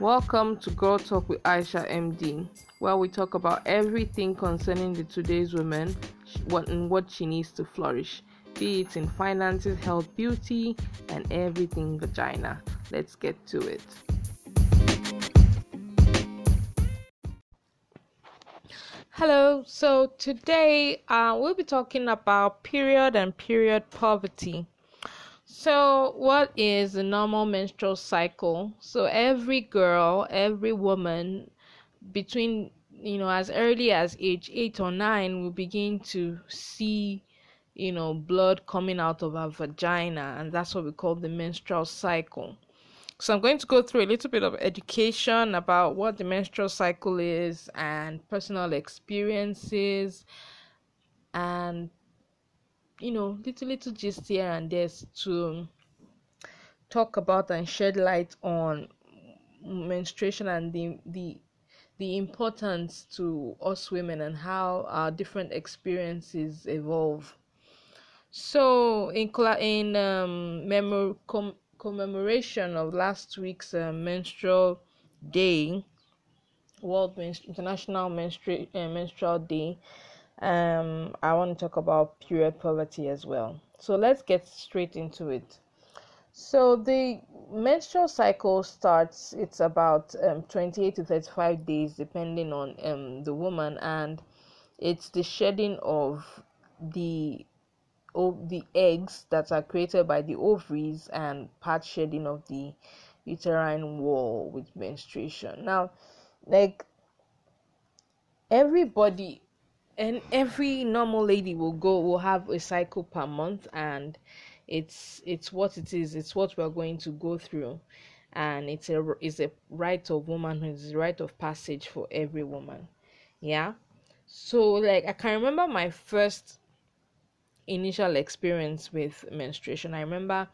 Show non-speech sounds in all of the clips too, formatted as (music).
Welcome to Girl Talk with Aisha MD, where we talk about everything concerning the today's woman, what and what she needs to flourish, be it in finances, health, beauty, and everything vagina. Let's get to it. Hello, so today uh, we'll be talking about period and period poverty. So, what is the normal menstrual cycle? So, every girl, every woman between you know as early as age 8 or 9 will begin to see you know blood coming out of her vagina and that's what we call the menstrual cycle so i'm going to go through a little bit of education about what the menstrual cycle is and personal experiences and you know, little little gist here and there to talk about and shed light on menstruation and the the the importance to us women and how our different experiences evolve. So, in in um, memor- com- commemoration of last week's uh, menstrual day, World Menstru- International Menstru- uh, Menstrual Day, um, I want to talk about period poverty as well. So let's get straight into it. So the menstrual cycle starts. It's about um, 28 to 35 days, depending on um, the woman, and it's the shedding of the of the eggs that are created by the ovaries and part shedding of the uterine wall with menstruation. Now, like everybody and every normal lady will go will have a cycle per month and it's it's what it is it's what we're going to go through. And it's a it's a right of womanhood it's a rite of passage for every woman. Yeah? So like i can remember my first initial experience with menstruation. I remember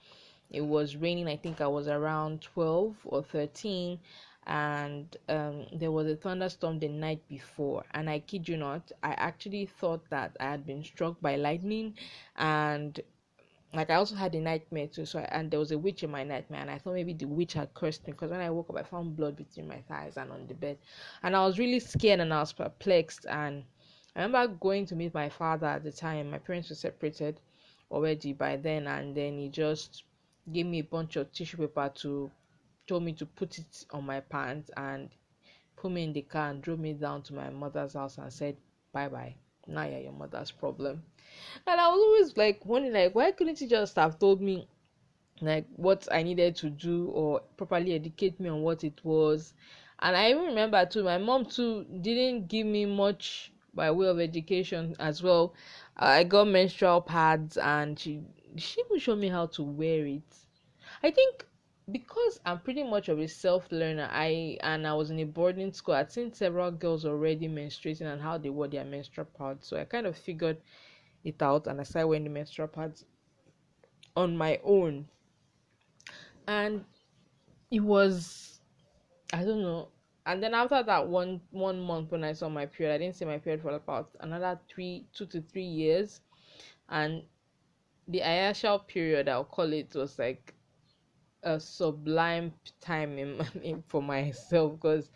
it was raining i think i was around 12 or 13 and um, there was a thunderstorm the night before. And i kid you not i actually thought that i had been struck by lightning. And like i also had a nightmare too. So I, and there was a witch in my nightmare. And i thought maybe the witch had cursed me because when i woke up i found blood between my thighs and on the bed. And i was really scared and i was perplexed. And i remember going to meet my father at the time. My parents were separated already by then. And then he just gave me a bunch of tissue paper to told me to put it on my pants and put me in the car and drove me down to my mother's house and said bye bye. Now you're your mother's problem. And i was always like wondering like why couldn't he just have told me like what i needed to do or properly educate me on what it was? And i even remember too my mom too didn't give me much by way of education as well. I got menstrual pads and she she even showed me how to wear it. I think because I'm pretty much of a self learner, I and I was in a boarding school, I'd seen several girls already menstruating and how they wore their menstrual pads. So I kind of figured it out and I started wearing the menstrual pads on my own. And it was I don't know. And then after that one one month when I saw my period, I didn't see my period for about another three two to three years. And the Ayashal period I'll call it was like a sublime time in, (laughs) in for myself because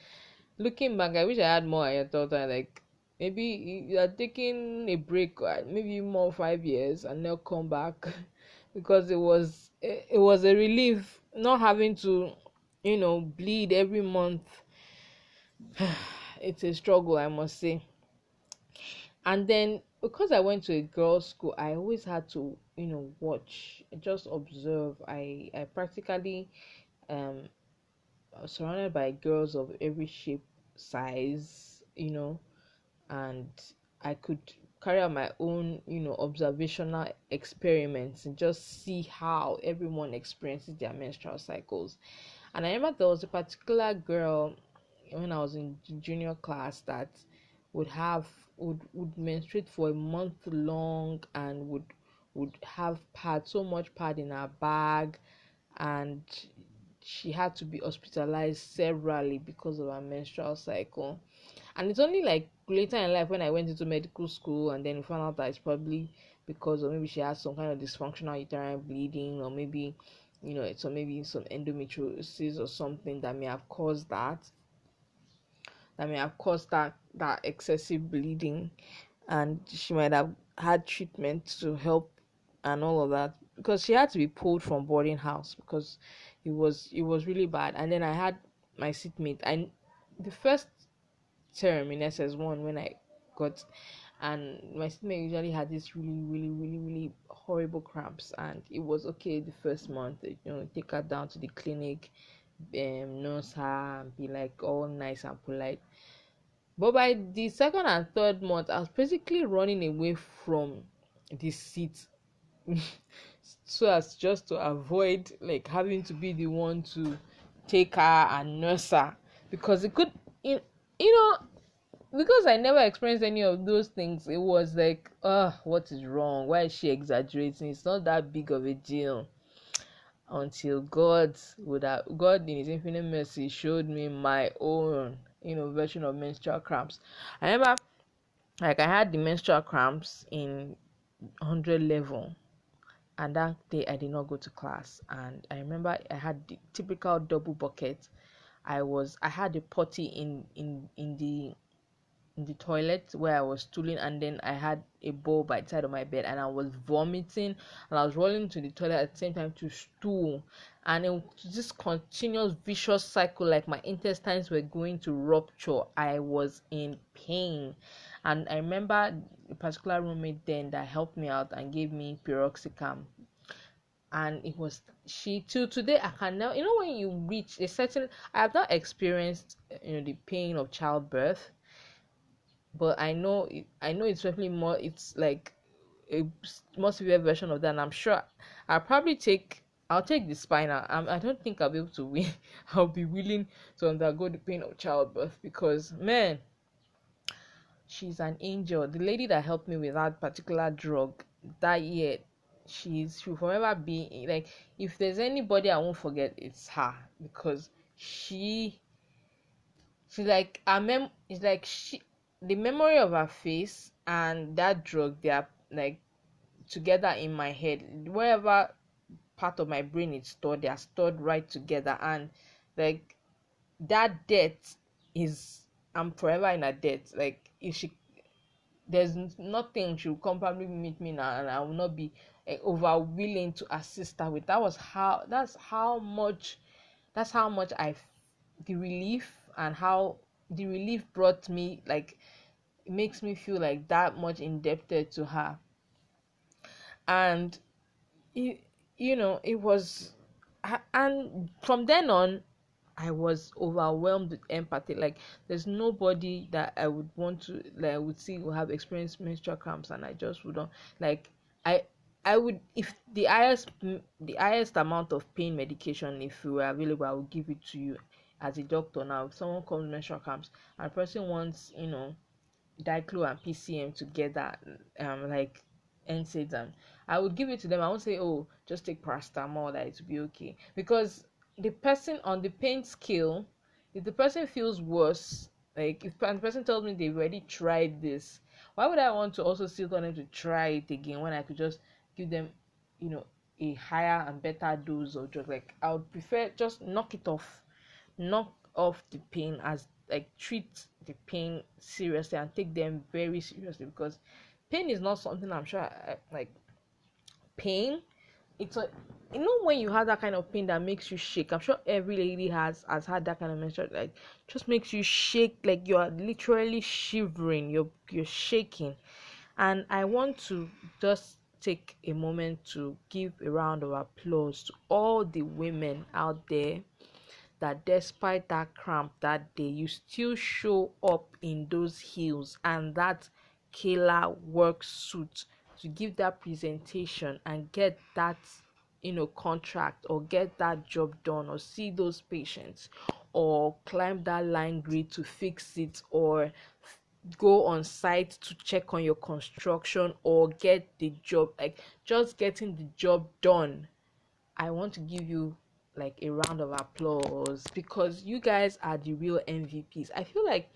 looking back, I wish I had more. I thought I like maybe you are taking a break, uh, maybe more five years, and they'll come back (laughs) because it was it, it was a relief not having to, you know, bleed every month. (sighs) it's a struggle, I must say. And then because I went to a girls' school, I always had to, you know, watch, just observe. I I practically um surrounded by girls of every shape, size, you know, and I could carry out my own, you know, observational experiments and just see how everyone experiences their menstrual cycles. And I remember there was a particular girl when I was in junior class that would have would would menstruate for a month long and would would have pad so much pad in her bag and she had to be hospitalized severally because of her menstrual cycle and it's only like later in life when i went into medical school and then we found out that it's probably because or maybe she has some kind of dysfunctional uterine bleeding or maybe you know, so maybe some endometriosis or something that may have caused that. That may have caused that that excessive bleeding, and she might have had treatment to help and all of that because she had to be pulled from boarding house because it was it was really bad. And then I had my seatmate. and the first term in SS1 when I got and my seatmate usually had this really really really really horrible cramps and it was okay the first month you know take her down to the clinic um nurse her and be like all nice and polite but by the second and third month i was basically running away from the seat (laughs) so as just to avoid like having to be the one to take her and nurse her because it could you know because I never experienced any of those things, it was like, oh, what is wrong? Why is she exaggerating? It's not that big of a deal. Until God would have God in his infinite mercy showed me my own, you know, version of menstrual cramps. I remember like I had the menstrual cramps in hundred level and that day I did not go to class and I remember I had the typical double bucket. I was I had a potty in in in the the toilet where I was stooling, and then I had a bowl by the side of my bed, and I was vomiting, and I was rolling to the toilet at the same time to stool, and it was this continuous vicious cycle, like my intestines were going to rupture. I was in pain, and I remember a particular roommate then that helped me out and gave me piroxicam and it was she till today i can now you know when you reach a certain i have not experienced you know the pain of childbirth but I know I know it's definitely more. It's like a more severe version of that. And I'm sure I'll probably take. I'll take the spinal. I'm, I don't think I'll be able to win. (laughs) I'll be willing to undergo the pain of childbirth because man, she's an angel. The lady that helped me with that particular drug that year, she's she'll forever be like. If there's anybody I won't forget, it's her because she. She's like I mem. It's like she the memory of her face and that drug they are like together in my head. Wherever part of my brain is stored they are stored right together. And like that death is i'm forever in a debt. Like if she there's nothing she will come probably meet me now and i will not be uh, over willing to assist her with. That was how that's how much that's how much i the relief and how the relief brought me like it makes me feel like that much indebted to her and it, you know it was and from then on I was overwhelmed with empathy. Like there's nobody that I would want to like I would see who have experienced menstrual cramps and I just wouldn't like I I would if the highest the highest amount of pain medication if it were available I would give it to you as a doctor now if someone comes menstrual cramps and a person wants you know diclo and pcm together um like NSAIDs and I would give it to them. I won't say oh just take paracetamol that it will be okay. Because the person on the pain scale if the person feels worse like if the person tells me they've already tried this why would I want to also still tell them to try it again when I could just give them you know a higher and better dose of drug? Like I would prefer just knock it off knock off the pain as like treat the pain seriously and take them very seriously because pain is not something I'm sure I, like pain it's a you know when you have that kind of pain that makes you shake? I'm sure every lady has has had that kind of menstrual like just makes you shake like you are literally shivering you're you're shaking. And i want to just take a moment to give a round of applause to all the women out there that despite that cramp that day, you still show up in those heels and that killer work suit to give that presentation and get that you know contract or get that job done or see those patients or climb that line grid to fix it or go on site to check on your construction or get the job like just getting the job done i want to give you like a round of applause because you guys are the real MVPs. I feel like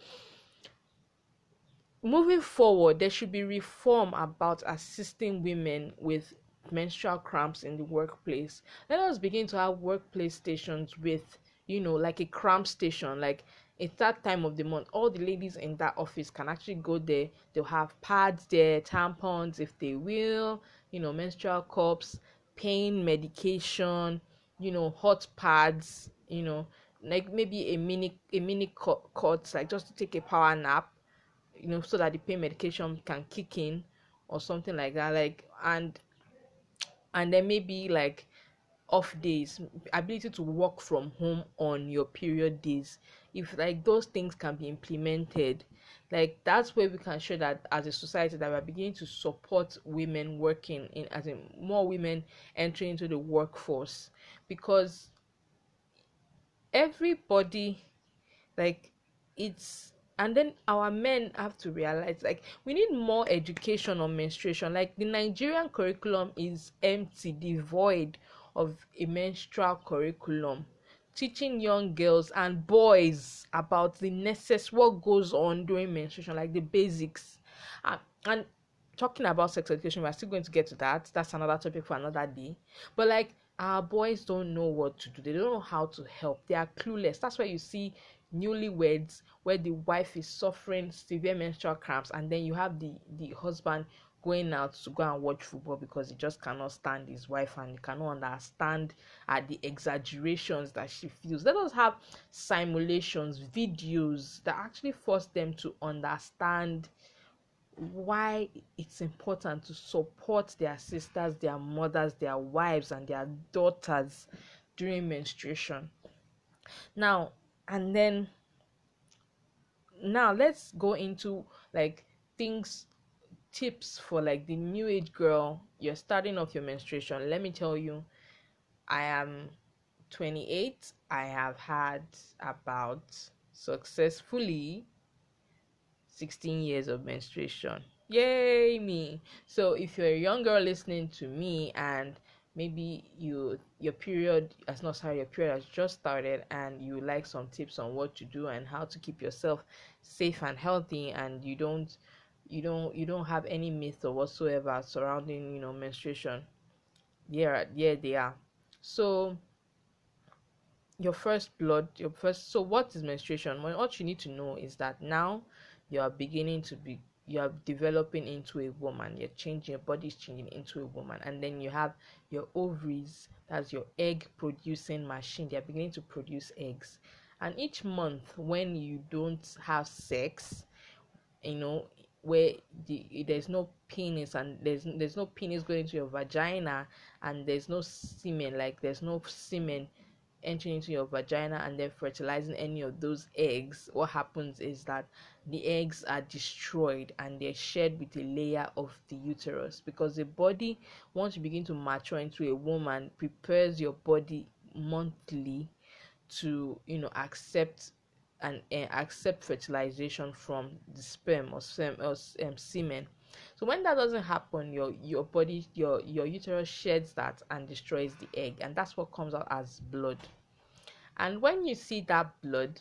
moving forward there should be reform about assisting women with menstrual cramps in the workplace let us begin to have workplace stations with you know like a cramp station like it's that time of the month all the ladies in that office can actually go there they'll have pads there tampons if they will you know menstrual cups pain medication you know hot pads you know like maybe a mini a mini cut like just to take a power nap you know so that the pain medication can kick in or something like that like and and then maybe like off days ability to work from home on your period days. If like those things can be implemented like that's where we can show that as a society that we're beginning to support women working in as in more women entering into the workforce. Because everybody like it's and then our men have to realize like we need more education on menstruation. Like the nigerian curriculum is empty devoid of a menstrual curriculum teaching young girls and boys about the necessary what goes on during menstruation like the basics. Uh, and talking about sex education we're still going to get to that. That's another topic for another day. But like our boys don't know what to do. They don't know how to help. They are clueless. That's why you see newlyweds where the wife is suffering severe menstrual cramps and then you have the the husband going out to go and watch football because he just cannot stand his wife and he cannot understand at the exaggerations that she feels. Let us have simulations videos that actually force them to understand why it's important to support their sisters their mothers their wives and their daughters during menstruation. Now and then now let's go into like things tips for like the new age girl you're starting off your menstruation. Let me tell you i am 28 i have had about successfully 16 years of menstruation. Yay me! So if you're a young girl listening to me and maybe you your period has not started your period has just started and you like some tips on what to do and how to keep yourself safe and healthy and you don't you don't you don't have any myth or whatsoever surrounding you know menstruation. Yeah yeah they are. So your first blood your first so what is menstruation? Well what you need to know is that now you are beginning to be you are developing into a woman. You're changing your body's changing into a woman. And then you have your ovaries that's your egg producing machine. They're beginning to produce eggs. And each month when you don't have sex you know where the there's no penis and there's there's no penis going into your vagina and there's no semen like there's no semen entering into your vagina and then fertilizing any of those eggs what happens is that the eggs are destroyed and they're shared with the layer of the uterus because the body once you begin to mature into a woman prepares your body monthly to you know accept and uh, accept fertilization from the sperm or, or um, semen. So when that doesn't happen your your body your your uterus sheds that and destroys the egg and that's what comes out as blood. And when you see that blood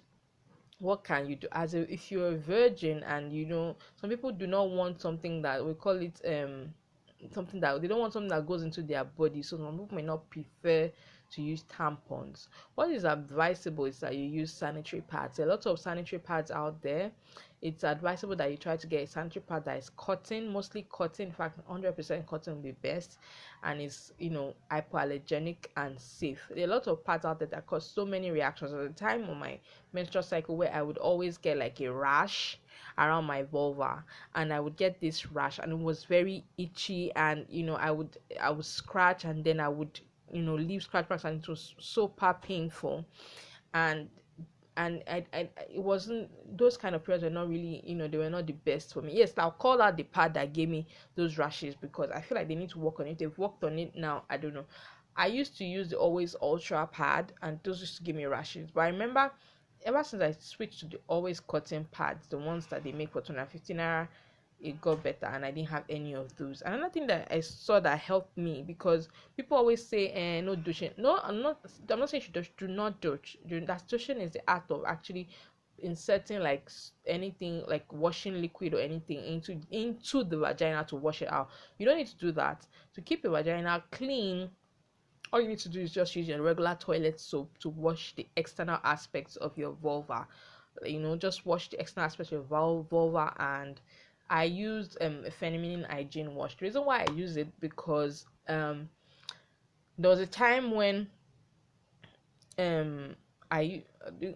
what can you do? As a, if you're a virgin and you know some people do not want something that we call it um something that they don't want something that goes into their body so some people may not prefer to use tampons. What is advisable is that you use sanitary pads. a lot of sanitary pads out there. It's advisable that you try to get a sanitary pad that is cotton, mostly cotton. In fact, 100% cotton will be best, and it's you know hypoallergenic and safe. There are a lot of pads out there that cause so many reactions. At the time of my menstrual cycle, where I would always get like a rash around my vulva and i would get this rash and it was very itchy and you know i would i would scratch and then i would you know leave scratch marks and it was super painful. And and I, I it wasn't those kind of periods were not really you know they were not the best for me. Yes i'll call out the pad that gave me those rashes because i feel like they need to work on it. They've worked on it now i don't know. I used to use the always ultra pad and those used to give me rashes. But i remember ever since i switched to the always cotton pads the ones that they make for 250 naira it got better and I didn't have any of those. Another thing that I saw that helped me because people always say eh, no douching. No, I'm not I'm not saying you do, do not douche. That douching is the act of actually inserting like anything like washing liquid or anything into into the vagina to wash it out you don't need to do that to keep your vagina clean all you need to do is just use your regular toilet soap to wash the external aspects of your vulva you know just wash the external aspects of your vulva and i used um, a feminine hygiene wash the reason why i use it because um there was a time when um I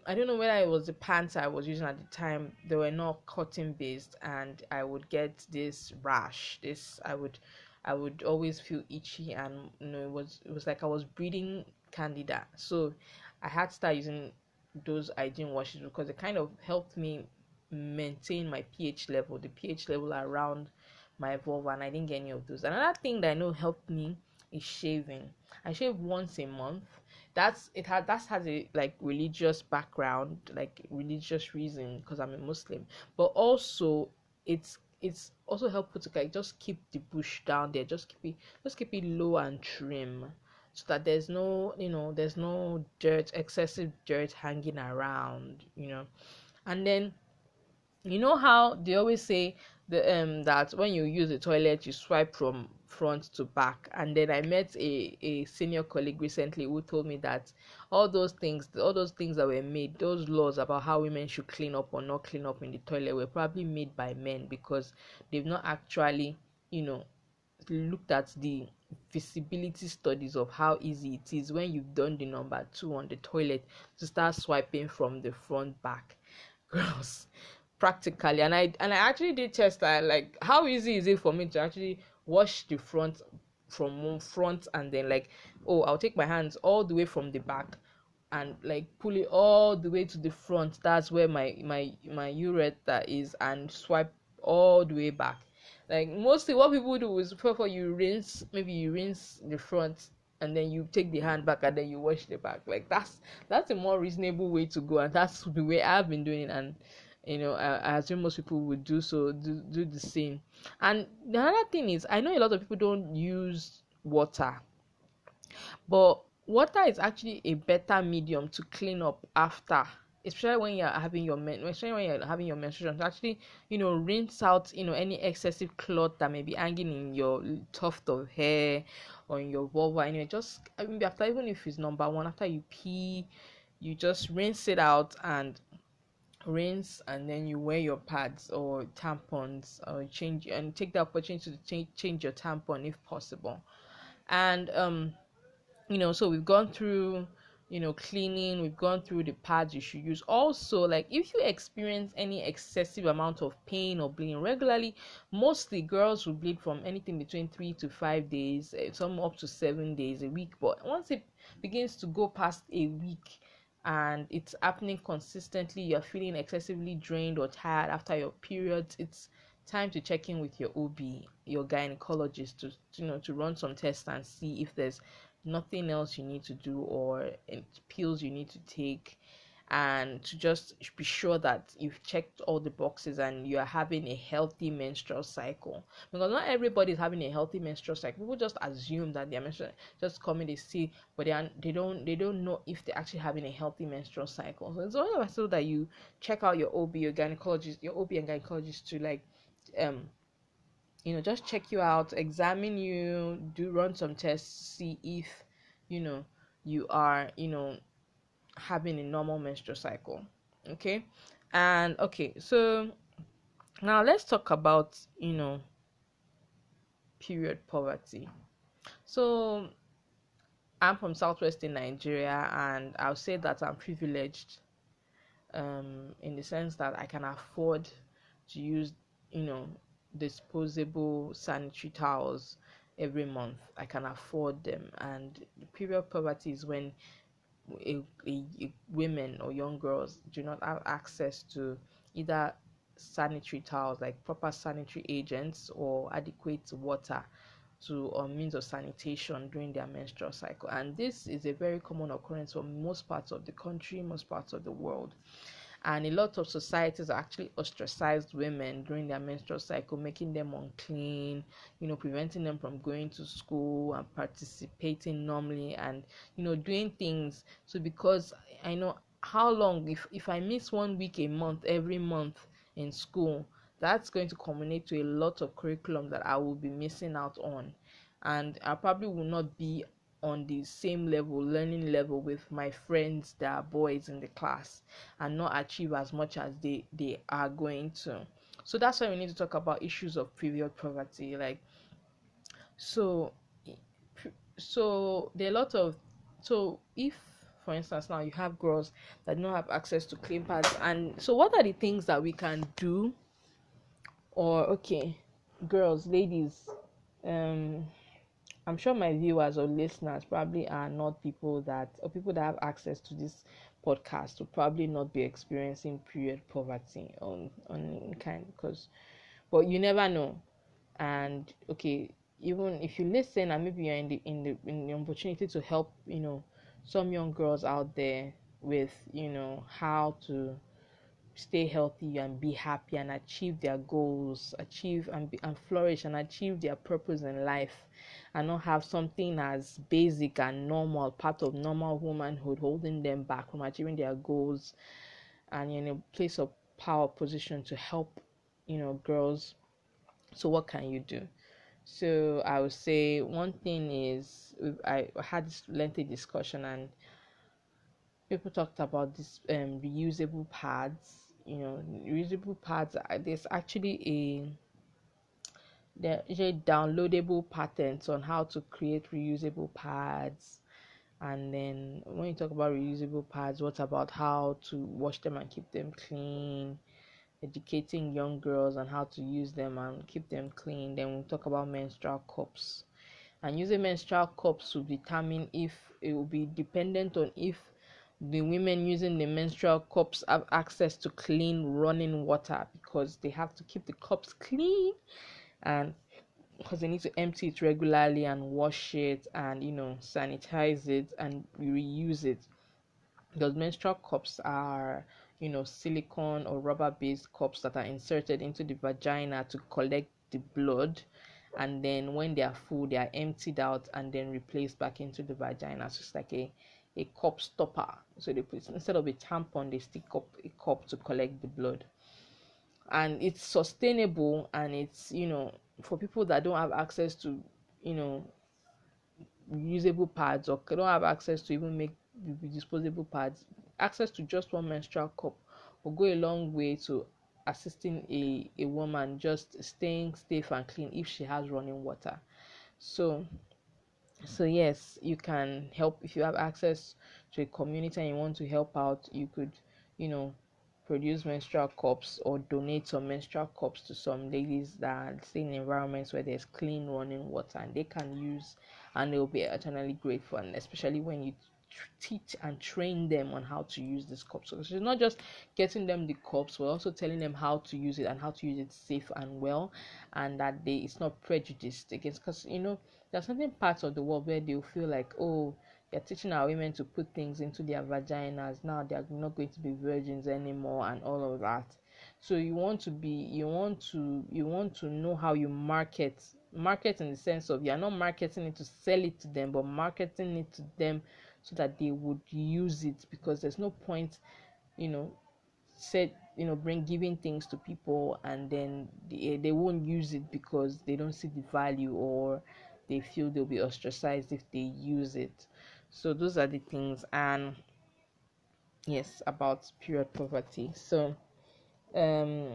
I don't know whether it was the pants I was using at the time. They were not cotton based, and I would get this rash. This I would I would always feel itchy, and you know it was it was like I was breeding candida. So I had to start using those hygiene washes because it kind of helped me maintain my pH level, the pH level around my vulva, and I didn't get any of those. Another thing that I know helped me is shaving. I shave once a month that's it had that has a like religious background like religious reason because i'm a muslim but also it's it's also helpful to like just keep the bush down there just keep it just keep it low and trim so that there's no you know there's no dirt excessive dirt hanging around you know and then you know how they always say the um that when you use the toilet you swipe from front to back. And then i met a, a senior colleague recently who told me that all those things all those things that were made those laws about how women should clean up or not clean up in the toilet were probably made by men because they've not actually you know looked at the feasibility studies of how easy it is when you've done the number two on the toilet to start swiping from the front back. (laughs) Girls practically. And i and i actually did test that like how easy is it for me to actually wash the front from front and then like oh i'll take my hands all the way from the back and like pull it all the way to the front. That's where my my my urethra is and swipe all the way back. Like mostly what people do is before you rinse maybe you rinse the front and then you take the hand back and then you wash the back. Like that's that's a more reasonable way to go and that's the way i've been doing it. And you know I, I assume most people would do so do, do the same. And the other thing is i know a lot of people don't use water but water is actually a better medium to clean up after especially when you're having your men especially when you're having your menstruation to actually you know rinse out you know any excessive cloth that may be hanging in your tuft of hair or in your vulva. Anyway just I mean, after even if it's number one after you pee you just rinse it out and rinse and then you wear your pads or tampons or change and take the opportunity to change, change your tampon if possible. And um you know so we've gone through you know cleaning we've gone through the pads you should use. Also like if you experience any excessive amount of pain or bleeding regularly mostly girls will bleed from anything between three to five days eh, some up to seven days a week. But once it begins to go past a week and it's happening consistently you're feeling excessively drained or tired after your periods it's time to check in with your ob your gynecologist to you know to run some tests and see if there's nothing else you need to do or pills you need to take and to just be sure that you've checked all the boxes and you are having a healthy menstrual cycle. Because not everybody is having a healthy menstrual cycle. People just assume that their menstrual just come coming they see but they are, they don't they don't know if they're actually having a healthy menstrual cycle. So it's only so that you check out your ob your gynecologist your ob and gynecologist to like um you know just check you out examine you do run some tests see if you know you are you know having a normal menstrual cycle okay? And okay so now let's talk about you know period poverty. So i'm from southwestern nigeria and i'll say that i'm privileged um in the sense that i can afford to use you know disposable sanitary towels every month. I can afford them. And period poverty is when women or young girls do not have access to either sanitary towels like proper sanitary agents or adequate water to or means of sanitation during their menstrual cycle. And this is a very common occurrence for most parts of the country most parts of the world and a lot of societies are actually ostracized women during their menstrual cycle making them unclean you know preventing them from going to school and participating normally and you know doing things. So because i know how long if if i miss one week a month every month in school that's going to culminate to a lot of curriculum that i will be missing out on. And i probably will not be on the same level learning level with my friends that are boys in the class and not achieve as much as they they are going to. So that's why we need to talk about issues of period poverty like so so there are a lot of so if for instance now you have girls that don't have access to clean pads and so what are the things that we can do? Or okay girls ladies um I'm sure my viewers or listeners probably are not people that or people that have access to this podcast will probably not be experiencing period poverty on on kind because but you never know. And okay even if you listen and maybe you're in the in the in the opportunity to help you know some young girls out there with you know how to stay healthy and be happy and achieve their goals achieve and be, and flourish and achieve their purpose in life and not have something as basic and normal part of normal womanhood holding them back from achieving their goals and in a place of power position to help you know girls. So what can you do? So i would say one thing is i had this lengthy discussion and people talked about this um, reusable pads you know reusable pads there's actually a there are downloadable patterns on how to create reusable pads. And then when you talk about reusable pads what about how to wash them and keep them clean? Educating young girls on how to use them and keep them clean. Then we talk about menstrual cups. And using menstrual cups will determine if it will be dependent on if the women using the menstrual cups have access to clean running water because they have to keep the cups clean and because they need to empty it regularly and wash it and you know sanitize it and reuse it. Because menstrual cups are you know silicone or rubber based cups that are inserted into the vagina to collect the blood and then when they are full they are emptied out and then replaced back into the vagina. So it's like a a cup stopper. So they put instead of a tampon, they stick up a cup to collect the blood. And it's sustainable and it's you know for people that don't have access to you know usable pads or don't have access to even make disposable pads, access to just one menstrual cup will go a long way to assisting a, a woman just staying safe and clean if she has running water. So so yes you can help if you have access to a community and you want to help out you could you know produce menstrual cups or donate some menstrual cups to some ladies that stay in environments where there's clean running water and they can use and they'll be eternally grateful and especially when you teach and train them on how to use this cup. So it's not just getting them the cups, we're also telling them how to use it and how to use it safe and well, and that they it's not prejudiced against. Because you know there's certain parts of the world where they'll feel like oh they're teaching our women to put things into their vaginas now they're not going to be virgins anymore and all of that so you want to be you want to you want to know how you market market in the sense of you're not marketing it to sell it to them but marketing it to them so that they would use it because there's no point you know said you know bring giving things to people and then they, they won't use it because they don't see the value or they feel they'll be ostracized if they use it. So those are the things and yes about period poverty. So um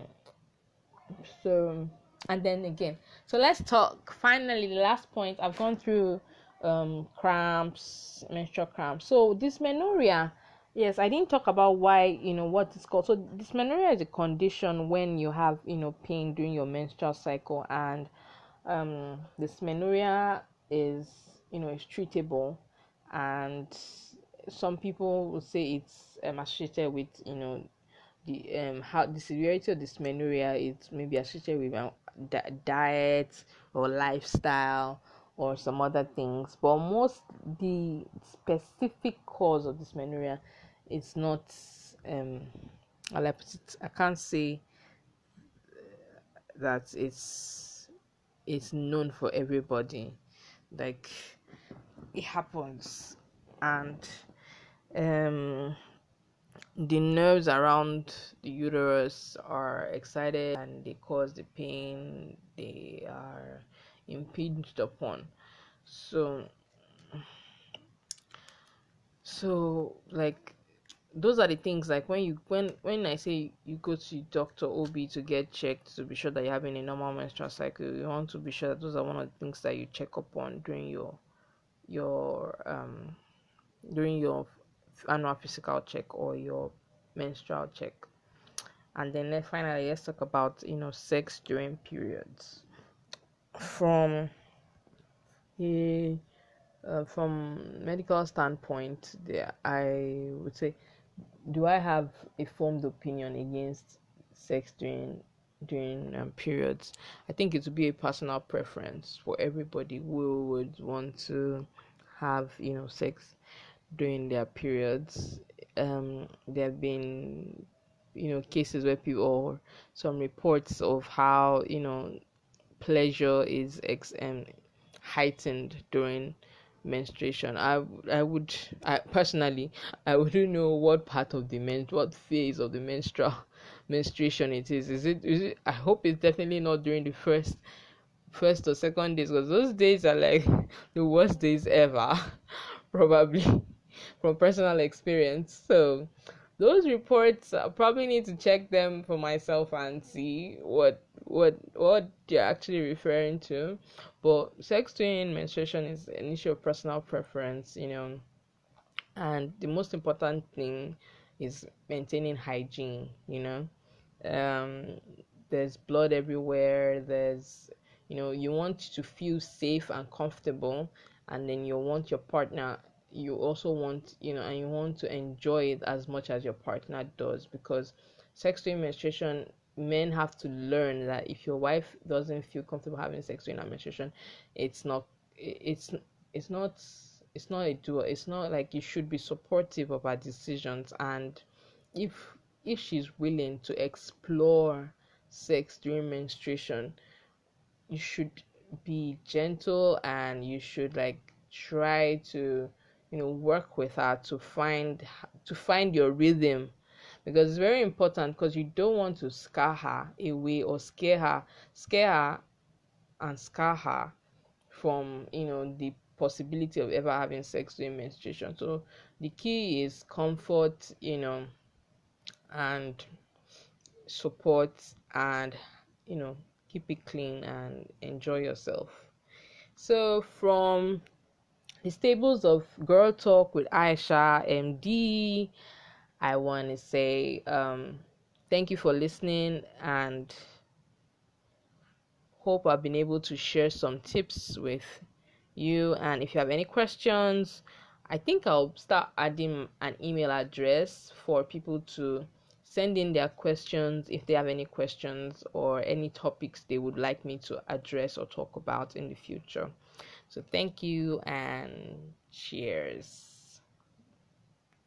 so and then again so let's talk finally the last point. I've gone through um cramps menstrual cramps. So dysmenorrhea yes i didn't talk about why you know what it's called. So dysmenorrhea is a condition when you have you know pain during your menstrual cycle and um dysmenorrhea is you know is treatable. And some people will say it's um, associated with you know the um how the severity of dysmenorrhea is maybe associated with um, di- diet or lifestyle or some other things but most the specific cause of dysmenorrhea is not um I, can't say that it's it's known for everybody. Like it happens. And um the nerves around the uterus are excited and they cause the pain. They are impinged upon. So so like those are the things like when you when when i say you go to doctor ob to get checked to be sure that you're having a normal menstrual cycle you want to be sure that those are one of the things that you check up on during your your um during your annual physical check or your menstrual check. And then finally let's talk about you know sex during periods from a uh, from medical standpoint there i would say do i have a formed opinion against sex during during um, periods i think it would be a personal preference for everybody who would want to have you know sex during their periods. Um, there have been, you know, cases where people or some reports of how you know pleasure is ex- um, heightened during menstruation. I I would I personally I wouldn't know what part of the men what phase of the menstrual menstruation it is. Is it is it I hope it's definitely not during the first first or second days because those days are like (laughs) the worst days ever (laughs) probably from personal experience. So those reports I probably need to check them for myself and see what what what you're actually referring to. But sex during menstruation is an issue of personal preference, you know. And the most important thing is maintaining hygiene, you know. Um there's blood everywhere, there's you know, you want to feel safe and comfortable and then you want your partner you also want you know and you want to enjoy it as much as your partner does because sex during menstruation men have to learn that if your wife doesn't feel comfortable having sex during menstruation it's not it's it's not it's not a do it's not like you should be supportive of her decisions. And if if she's willing to explore sex during menstruation you should be gentle and you should like try to you know work with her to find to find your rhythm. Because it's very important because you don't want to scare her away or scare her scare her and scare her from you know the possibility of ever having sex during menstruation. So the key is comfort you know and support and you know keep it clean and enjoy yourself. So from the stables of Girl Talk with Aisha MD. I want to say um, thank you for listening and hope I've been able to share some tips with you. And if you have any questions, I think I'll start adding an email address for people to send in their questions if they have any questions or any topics they would like me to address or talk about in the future. So thank you and cheers.